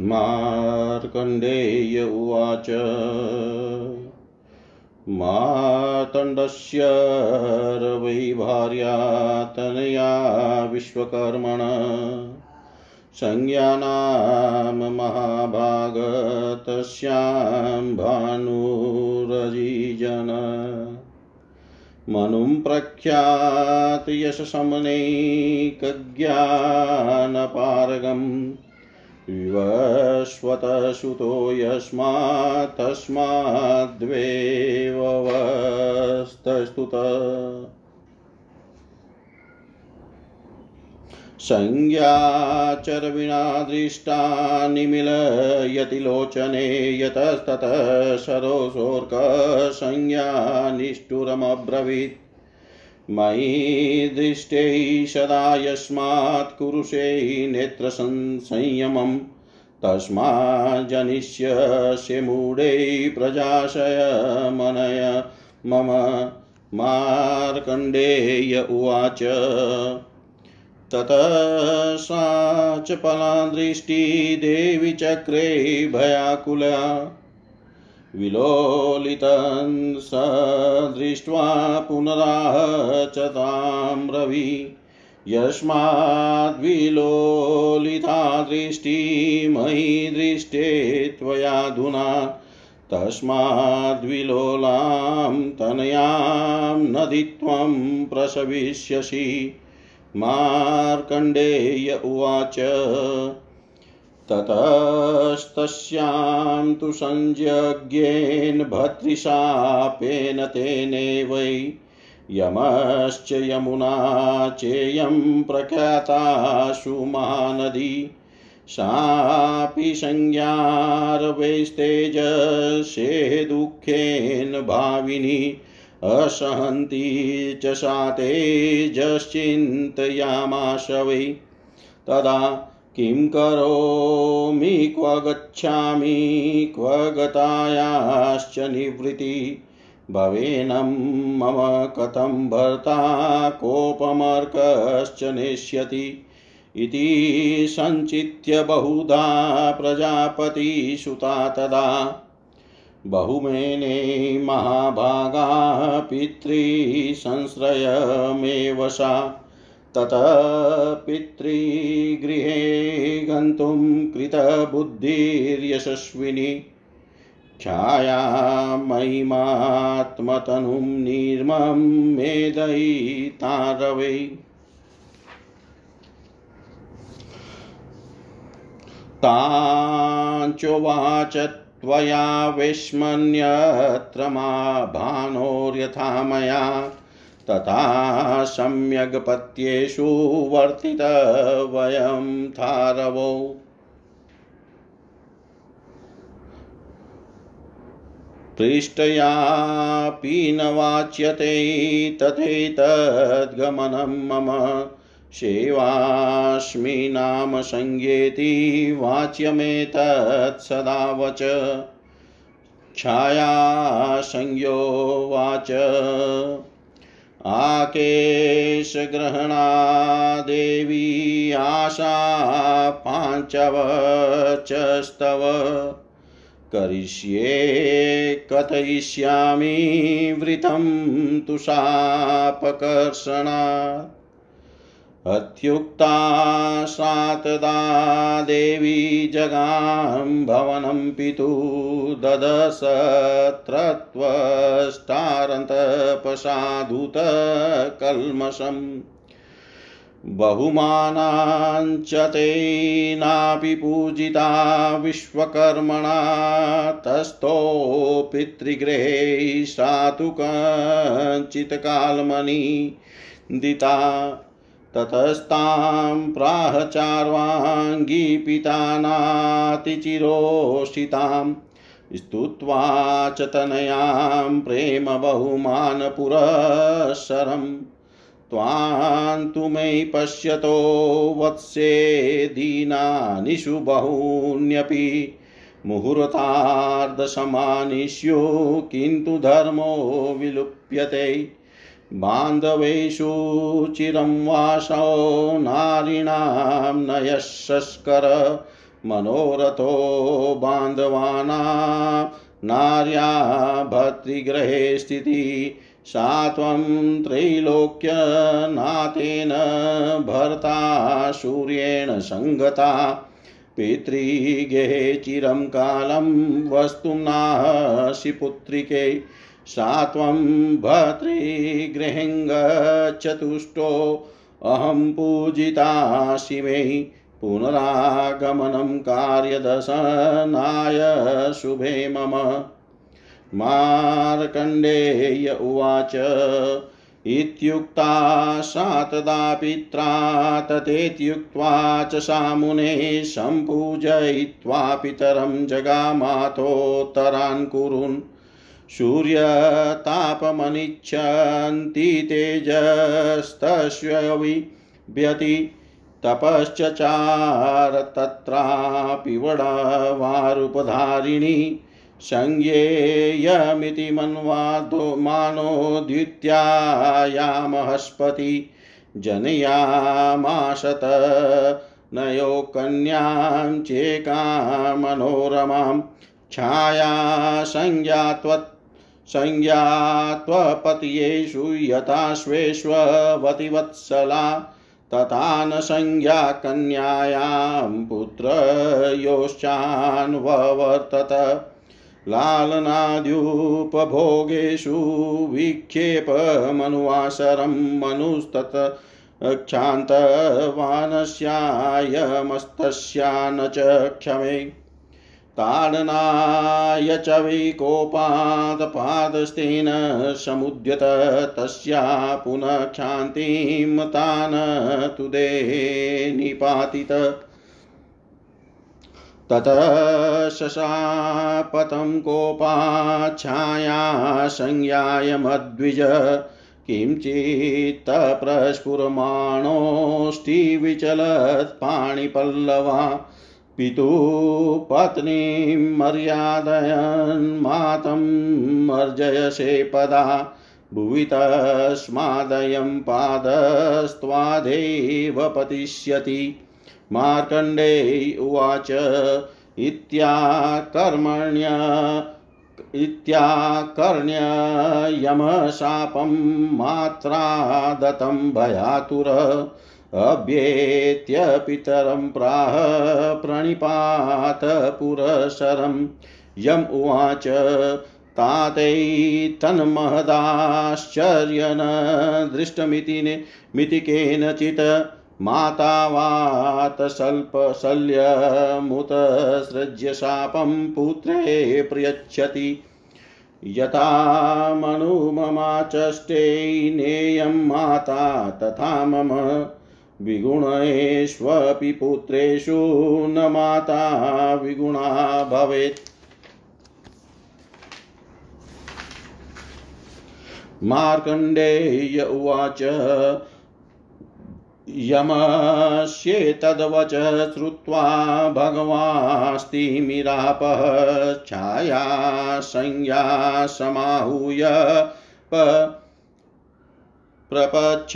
मार्कण्डेय उवाच। मातण्डस्य रवै भार्या तनया विश्वकर्मण संज्ञानां महाभागतस्यां भानुरजिजन। मनुं प्रख्यात यशसमनैकज्ञानपारगम्। विवस्वतसुतो यस्मात् तस्माद्वेवस्तस्तुत संज्ञाचरविना दृष्टा निमिलयति लोचने यतस्ततः निष्ठुरमब्रवीत् मयि दृष्टै सदा यस्मात् कुरुषे नेत्रसंयमम् तस्माज्जनिष्यस्य मूढै प्रजाशय मनय। मम मार्कण्डेय उवाच। ततः सा च फलादृष्टि देवि चक्रे भयाकुला। विलोलितं स दृष्ट्वा पुनराह च तां यस्माद्विलोलिता दृष्टिमयि दृष्टे त्वयाधुना तस्माद्विलोलां तनयां नदि त्वं प्रसविष्यसि। मार्कण्डेय उवाच। ततस्तस्यां तु संज्ञेन भर्तृशापेन तेने वै यमश्च यमुना चेयं प्रख्याताशु महानदी सापि संज्ञारवैस्तेजसे दुःखेन भाविनी असहन्ति च सा तेजश्चिन्तयामाश वै। तदा किं करोमि, क्व गच्छामि, क्व गतायाश्च निवृत्ति। भवेनं मम कथं भर्ता, कोपमर्कश्च नेष्यति। इति सञ्चित्य बहुधा प्रजापतिसुता तदा। बहुमेने महाभागा पितृसंश्रयमेव सा। ततः पितृगृहे गन्तुं कृतबुद्धिर्यशस्विनी ख्यायामयिमात्मतनुं निर्मं मेदयितारवै। ताञ्चोवाच त्वया विस्मन्यत्र मा भानोर्यथा मया तथा सम्यग्पत्येषु वर्तित वयं थारवौ पृष्टयापि न वाच्यते तथैतद्गमनं मम सेवास्मि नाम संज्ञेति वाच्यमेतत् सदा वच। छायासंज्ञो वाच। आकेशग्रहणादेवी आशा पाञ्चवचस्तव करिष्ये कथयिष्यामि वृतं तु अत्युक्ता सातदा देवी जगां भवनं पितु ददसत्रत्वष्टारन्तपसाधुतकल्मषम् बहुमानाञ्च तेनापि पूजिता विश्वकर्मणा, तस्थो पितृगृहे सा तु कञ्चित्कालमणि दिता। ततस्तां प्राह चार्वाङ्गी पिता नातिचिरोषितां स्तुत्वा च तनयां प्रेम बहुमानपुरःसरम् त्वान्तु मे पश्यतो वत्से दीनानिषु बहून्यपि मुहूर्तार्धसमानिष्यो किन्तु धर्मो विलुप्यते। बान्धवेषु चिरं वासो नारीणां नयशस्कर मनोरथो बान्धवाना नार्या भर्तृगृहे स्थितिः सा त्वं त्रैलोक्यनाथेन भर्ता सूर्येण सङ्गता पितृगेहे चिरं कालं वस्तुं नासि पुत्रिके सा त्वं भर्तृगृहङ्गचतुष्टो अहं पूजितासि मे पुनरागमनं कार्यदशनाय शुभे मम। मार्कण्डेय उवाच, इत्युक्ता सा तदा पित्रा तथेत्युक्त्वा च सा मुने सम्पूजयित्वा पितरं जगामाथोत्तरान् कुरुन्। सूर्यतापमनिच्छन्ति तेजस्तस्य विभ्यति तपश्चचार तत्रापि वडवारुपधारिणी संज्ञेयमिति मन्वादो मानो द्वित्यायामहस्पति जनयामाशत नयो कन्यां चेकां मनोरमां संज्ञात्वत् संज्ञात्वपतियेषु यथाश्वेष्वतिवत्सला तथा न संज्ञा कन्यायां पुत्रयोश्चान्ववर्तत लालनाद्युपभोगेषु विक्षेपमनुवासरं मनुस्तत्, क्षान्तवानस्यायमस्तस्या न च क्षमे। ताडनाय च विकोपादपादस्तेन समुद्यत तस्या पुनः क्षान्तिं तान् तु देहे निपातित। ततः शशापतं कोपाच्छाया संज्ञायमद्विज किञ्चित्तप्रस्फुरमाणोऽष्टिविचलत्पाणिपल्लवा पितुपत्नीं मर्यादयन्मातम् अर्जयसे पदा। भुवि तस्मादयं पादस्त्वादेव पतिष्यति। मार्कण्डेय उवाच इत्याकर्मण्य इत्याकर्ण्य यमशापं मात्रा दतं भयातुर। अभ्येत्य पितरं प्राह प्रणिपात पुरसरं यम उवाच तातैतन्महदाश्चर्यन दृष्टमिति मिति केनचित् माता वातसल्पशल्यमुत सृज्य शापं पुत्रे प्रयच्छति। यथा मनुममाचष्टे नेयं माता तथा मम विगुणेष्वपि पुत्रेषु न माता विगुणा भवेत्। मार्कण्डेय उवाच यमस्येतद्वच श्रुत्वा भगवास्तिमिरापः छाया संज्ञा समाहूय प्रपच्छ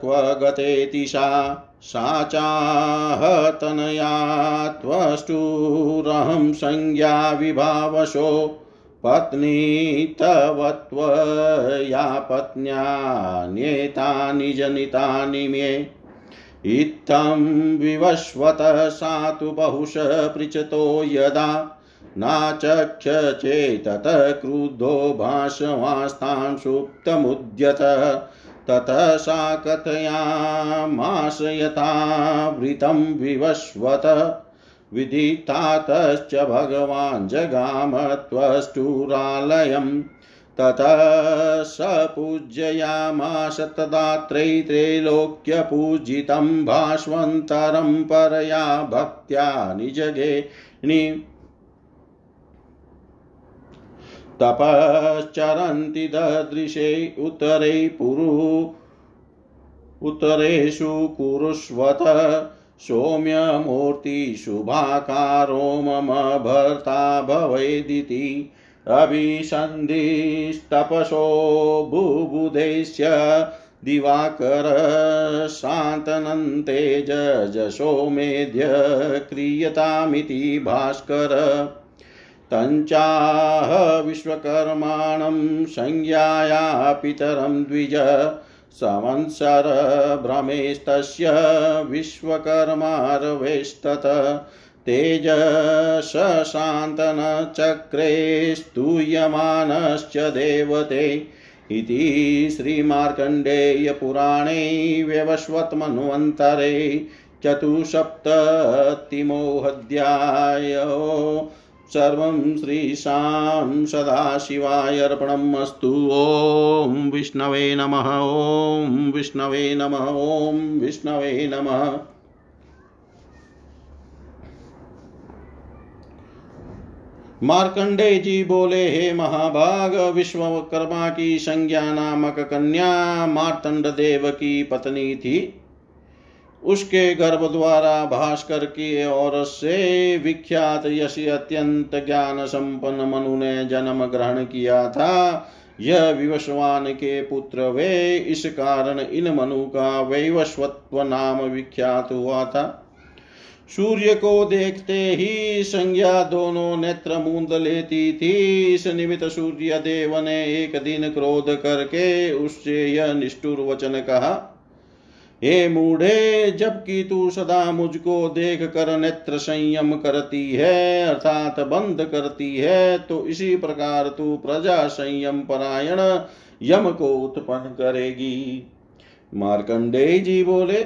क्व गतेति सा। सा चाहतनया त्वष्टुरहं संज्ञा विभावशो पत्नी तव त्वया पत्न्यान्येतानि जनितानि मे। इत्थं विवस्वत सा तु बहुश पृच्छतो यदा नाचक्ष चेतत क्रुद्धो भाषवास्तां सुप्तमुद्यत। ततः सा कथयामास यथावृतं विवस्वत। विदितातश्च भगवान् जगामत्वष्टुरालयम्। ततः स पूजयामास त्रैत्रैलोक्यपूजितं भास्वन्तरं परया भक्त्या निजगे नि तपश्चरन्ति ददृशे उत्तरे पुरु। उत्तरेषु कुरुष्वत सौम्यमूर्तिशुभाकारो मम भर्ता भवेदिति। अभिसन्धिस्तपसो बुबुधेस्य दिवाकर शान्तनन्तेज जशो क्रियतामिति भास्कर। तञ्चाह विश्वकर्माणं संज्ञाया पितरं द्विज संवत्सरभ्रमेस्तस्य विश्वकर्मारवेस्तत तेजशान्तनचक्रे स्तूयमानश्च देवते इति श्रीमार्कण्डेयपुराणे व्यवस्वत्मन्वन्तरे चतुसप्ततिमोऽध्यायो। सर्वं श्रीशां सदाशिवाय अस्तु ॐ विष्णवे नमः, ॐ विष्णवे नमः, ॐ विष्णवे नमः। मार्कंडे जी बोले, हे महाभाग, विश्वकर्मा की संज्ञा नामक कन्या मार्तंड देव की पत्नी थी। उसके गर्भ द्वारा भास्कर की ओर से विख्यात यश अत्यंत ज्ञान संपन्न मनु ने जन्म ग्रहण किया था। यह विवस्वान के पुत्र वे, इस कारण इन मनु का वैवस्वत्व नाम विख्यात हुआ था। सूर्य को देखते ही संज्ञा दोनों नेत्र मूंद लेती थी। इस निमित्त सूर्य देव ने एक दिन क्रोध करके उससे यह निष्ठुर वचन कहा हे मूढ़े, जबकि तू सदा मुझको देख कर नेत्र संयम करती है, अर्थात बंद करती है तो इसी प्रकार तू प्रजा संयम परायण यम को उत्पन्न करेगी। मार्कंडे जी बोले,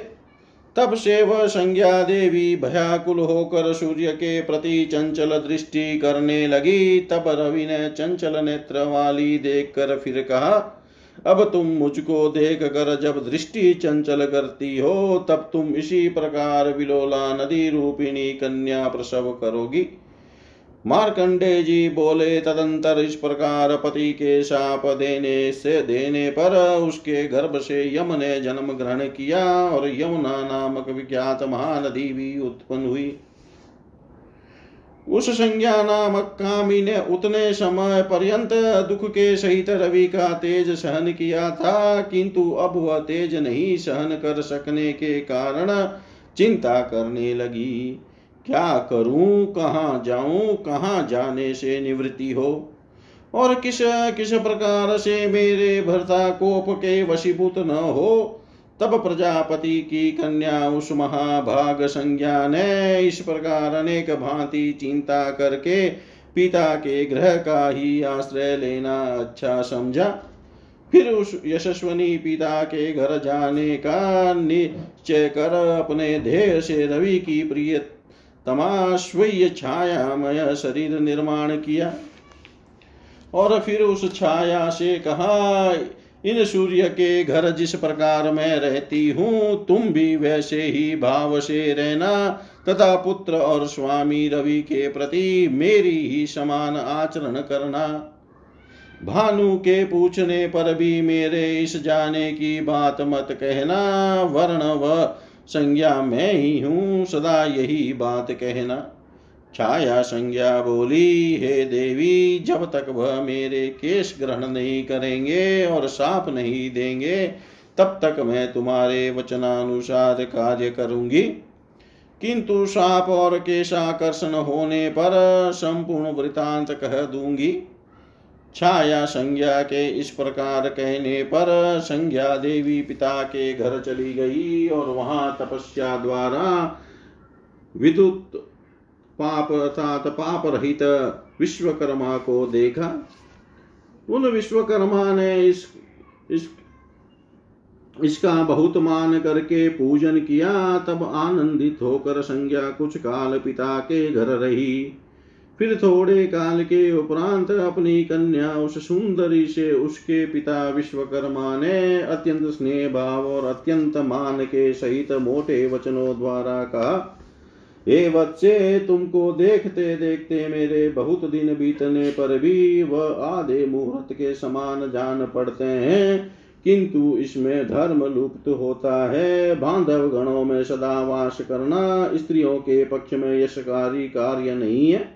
तब से वह संज्ञा देवी भयाकुल होकर सूर्य के प्रति चंचल दृष्टि करने लगी। तब रवि ने चंचल नेत्र वाली देखकर फिर कहा अब तुम मुझको देख कर जब दृष्टि चंचल करती हो, तब तुम इसी प्रकार विलोला नदी रूपिणी कन्या प्रसव करोगी। मार्कंडे जी बोले, तदंतर इस प्रकार पति के शाप देने से देने पर उसके गर्भ से यम ने जन्म ग्रहण किया और यमुना नामक विख्यात महानदी भी उत्पन्न हुई। उस संज्ञा नामक कामी ने उतने समय पर्यंत दुख के सहित रवि का तेज सहन किया था, किंतु अब वह तेज नहीं सहन कर सकने के कारण चिंता करने लगी। क्या करूँ, कहाँ जाऊँ, कहाँ जाने से निवृत्ति हो? और किस किस प्रकार से मेरे भर्ता कोप के वशीभूत न हो? तब प्रजापति की कन्या उस महाभाग संज्ञा ने इस प्रकार अनेक भांति चिंता करके पिता के ग्रह का ही आश्रय लेना अच्छा समझा। फिर उस यशस्वनी पिता के घर जाने का निश्चय कर अपने ध्येय से रवि की प्रिय तमाश्वय छायामय शरीर निर्माण किया। और फिर उस छाया से कहा इन सूर्य के घर जिस प्रकार मैं रहती हूँ, तुम भी वैसे ही भाव से रहना। तथा पुत्र और स्वामी रवि के प्रति मेरी ही समान आचरण करना। भानु के पूछने पर भी मेरे इस जाने की बात मत कहना, वर्ण व संज्ञा मैं ही हूँ, सदा यही बात कहना। छाया संज्ञा बोली, हे देवी, जब तक वह मेरे केश ग्रहण नहीं करेंगे और साप नहीं देंगे, तब तक मैं तुम्हारे वचनानुसार कार्य करूँगी। किंतु साप और केशाकर्षण होने पर संपूर्ण वृतांत कह दूँगी। छाया संज्ञा के इस प्रकार कहने पर संज्ञा देवी पिता के घर चली गई और वहाँ तपस्या द्वारा विद्युत पाप अर्थात पाप रहित विश्वकर्मा को देखा। उन विश्वकर्मा ने इस इस, इसका बहुत मान करके पूजन किया। तब आनंदित होकर संज्ञा कुछ काल पिता के घर रही। फिर थोड़े काल के उपरांत अपनी कन्या उस सुंदरी से उसके पिता विश्वकर्मा ने अत्यंत स्नेह भाव और अत्यंत मान के सहित मोटे वचनों द्वारा कहा हे बच्चे, तुमको देखते देखते मेरे बहुत दिन बीतने पर भी वह आधे मुहूर्त के समान जान पड़ते हैं, किंतु इसमें धर्म लुप्त होता है। बांधव गणों में सदा वास करना स्त्रियों के पक्ष में यशकारी कार्य नहीं है।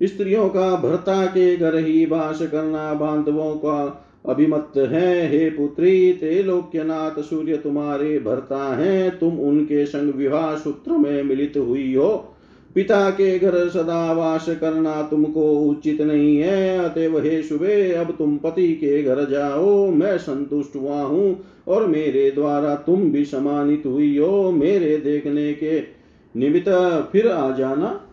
स्त्रियों का भर्ता के घर ही वास करना बांधवों का अभिमत है, हे पुत्री, त्रिलोक्यनाथ सूर्य तुम्हारे भरता हैं, तुम उनके संग विवाह सूत्र में मिलित हुई हो। पिता के घर सदा वास करना तुमको उचित नहीं है, अतएव हे शुभे, अब तुम पति के घर जाओ, मैं संतुष्ट हुआ हूँ और मेरे द्वारा तुम भी सम्मानित हुई हो। मेरे देखने के निमित्त फिर आ जाना।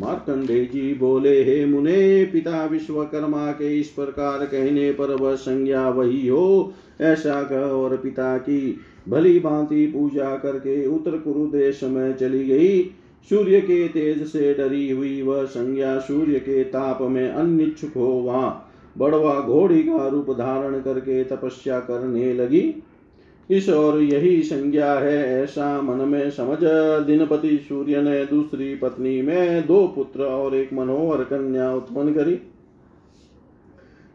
मार्कंडे जी बोले, हे मुने, पिता विश्वकर्मा के इस प्रकार कहने पर वह संज्ञा वही हो। ऐसा कह और पिता की भली भांति पूजा करके उत्तर कुरु देश में चली गई। सूर्य के तेज से डरी हुई वह संज्ञा सूर्य के ताप में अनिच्छुक हो वहाँ बड़वा घोड़ी का रूप धारण करके तपस्या करने लगी। इस और यही संज्ञा है, ऐसा मन में समझ। दिनपति सूर्य ने दूसरी पत्नी में दो पुत्र और एक मनोहर कन्या उत्पन्न करी।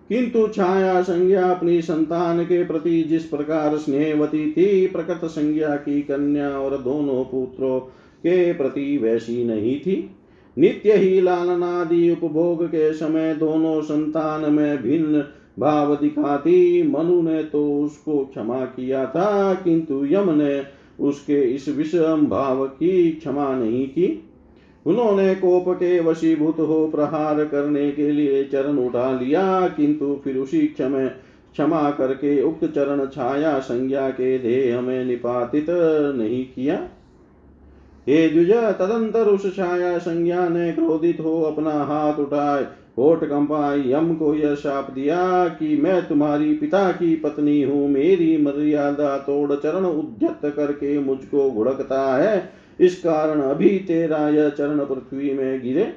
किंतु छाया संज्ञा अपनी संतान के प्रति जिस प्रकार स्नेहवती थी, प्रकट संज्ञा की कन्या और दोनों पुत्रों के प्रति वैसी नहीं थी। नित्य ही लालनादि उपभोग के समय दोनों संतान में भिन्न भाव दिखाती मनु ने तो उसको क्षमा किया था, किंतु यम ने उसके इस विषम भाव की क्षमा नहीं की। उन्होंने कोप के वशीभूत हो प्रहार करने के लिए चरण उठा लिया, किंतु फिर उसी क्षमा क्षमा करके उक्त चरण छाया संज्ञा के देह में निपातित नहीं किया। हे द्विज, तदंतर उस छाया संज्ञा ने क्रोधित हो अपना हाथ उठाए। होठ कंपाई यम को यह शाप दिया कि मैं तुम्हारी पिता की पत्नी हूँ। मेरी मर्यादा तोड़ चरण उद्यत करके मुझको घुड़कता है। इस कारण अभी तेरा यह चरण पृथ्वी में गिरे।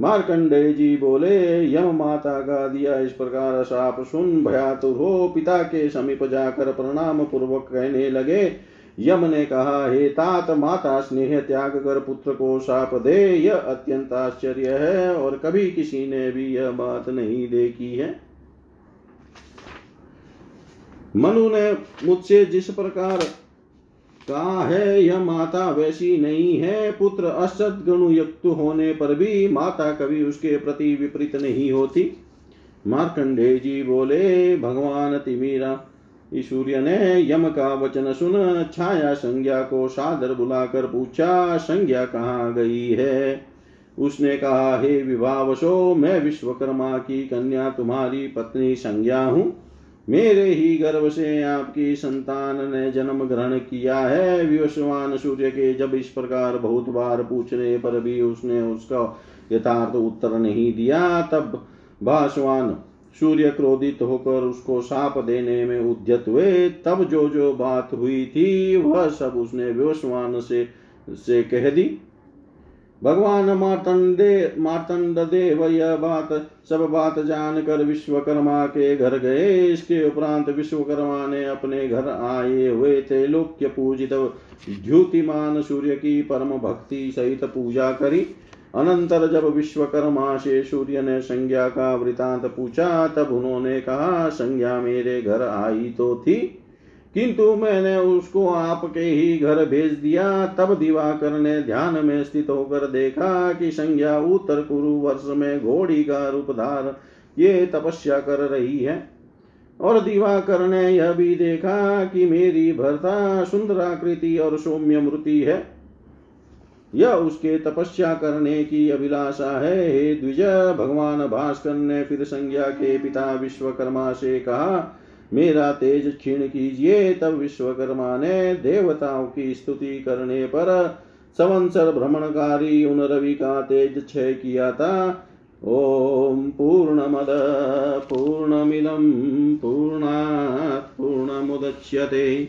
मार्कंडे जी बोले, यम माता का दिया इस प्रकार शाप। सुन, भयातुर हो। पिता के समीप जाकर प्रणाम पूर्वक कहने लगे यम ने कहा, हे तात, माता स्नेह त्याग कर पुत्र को शाप दे, यह अत्यंत आश्चर्य है और कभी किसी ने भी यह बात नहीं देखी है। मनु ने मुझसे जिस प्रकार कहा है, यह माता वैसी नहीं है, पुत्र असत गुण युक्त होने पर भी माता कभी उसके प्रति विपरीत नहीं होती। मार्कंडे जी बोले, भगवान तिमीरा सूर्य ने यम का वचन सुन छाया संज्ञा को सादर बुलाकर पूछा, संज्ञा कहाँ गई है? उसने कहा, हे विवाहवशो मैं विश्वकर्मा की कन्या, तुम्हारी पत्नी संज्ञा हूँ। मेरे ही गर्भ से आपकी संतान ने जन्म ग्रहण किया है। विवस्वान सूर्य के जब इस प्रकार बहुत बार पूछने पर भी उसने उसका यथार्थ उत्तर नहीं दिया, तब भाषवान सूर्य क्रोधित होकर उसको साप देने में उद्यत हुए। तब जो जो बात हुई थी, वह सब उसने विवस्वान से से कह दी। भगवान मार्तंडे मार्तंड देव यह बात, सब बात जानकर विश्वकर्मा के घर गए। इसके उपरांत विश्वकर्मा ने अपने घर आए हुए थे। लोक्य पूजित द्युतिमान सूर्य की परम भक्ति सहित पूजा करी। अनंतर जब विश्वकर्मा से सूर्य ने संज्ञा का वृतांत पूछा तब उन्होंने कहा, संज्ञा मेरे घर आई तो थी। किंतु मैंने उसको आपके ही घर भेज दिया। तब दिवाकर ने ध्यान में स्थित होकर देखा कि संज्ञा उत्तर कुरु वर्ष में घोड़ी का रूप धार ये तपस्या कर रही है। और दिवाकर ने यह भी देखा कि मेरी भरता सुंदराकृति और सौम्य मृति है। यह उसके तपस्या करने की अभिलाषा है। हे द्विज, भगवान भास्कर ने फिर संज्ञा के पिता विश्वकर्मा से कहा, मेरा तेज क्षीण कीजिए। तब विश्वकर्मा ने देवताओं की स्तुति करने पर संवत्सर भ्रमणकारी उन रवि का तेज क्षय किया था। ॐ पूर्णमद, पूर्णमिदं, पूर्णात् पूर्णमुदच्यते।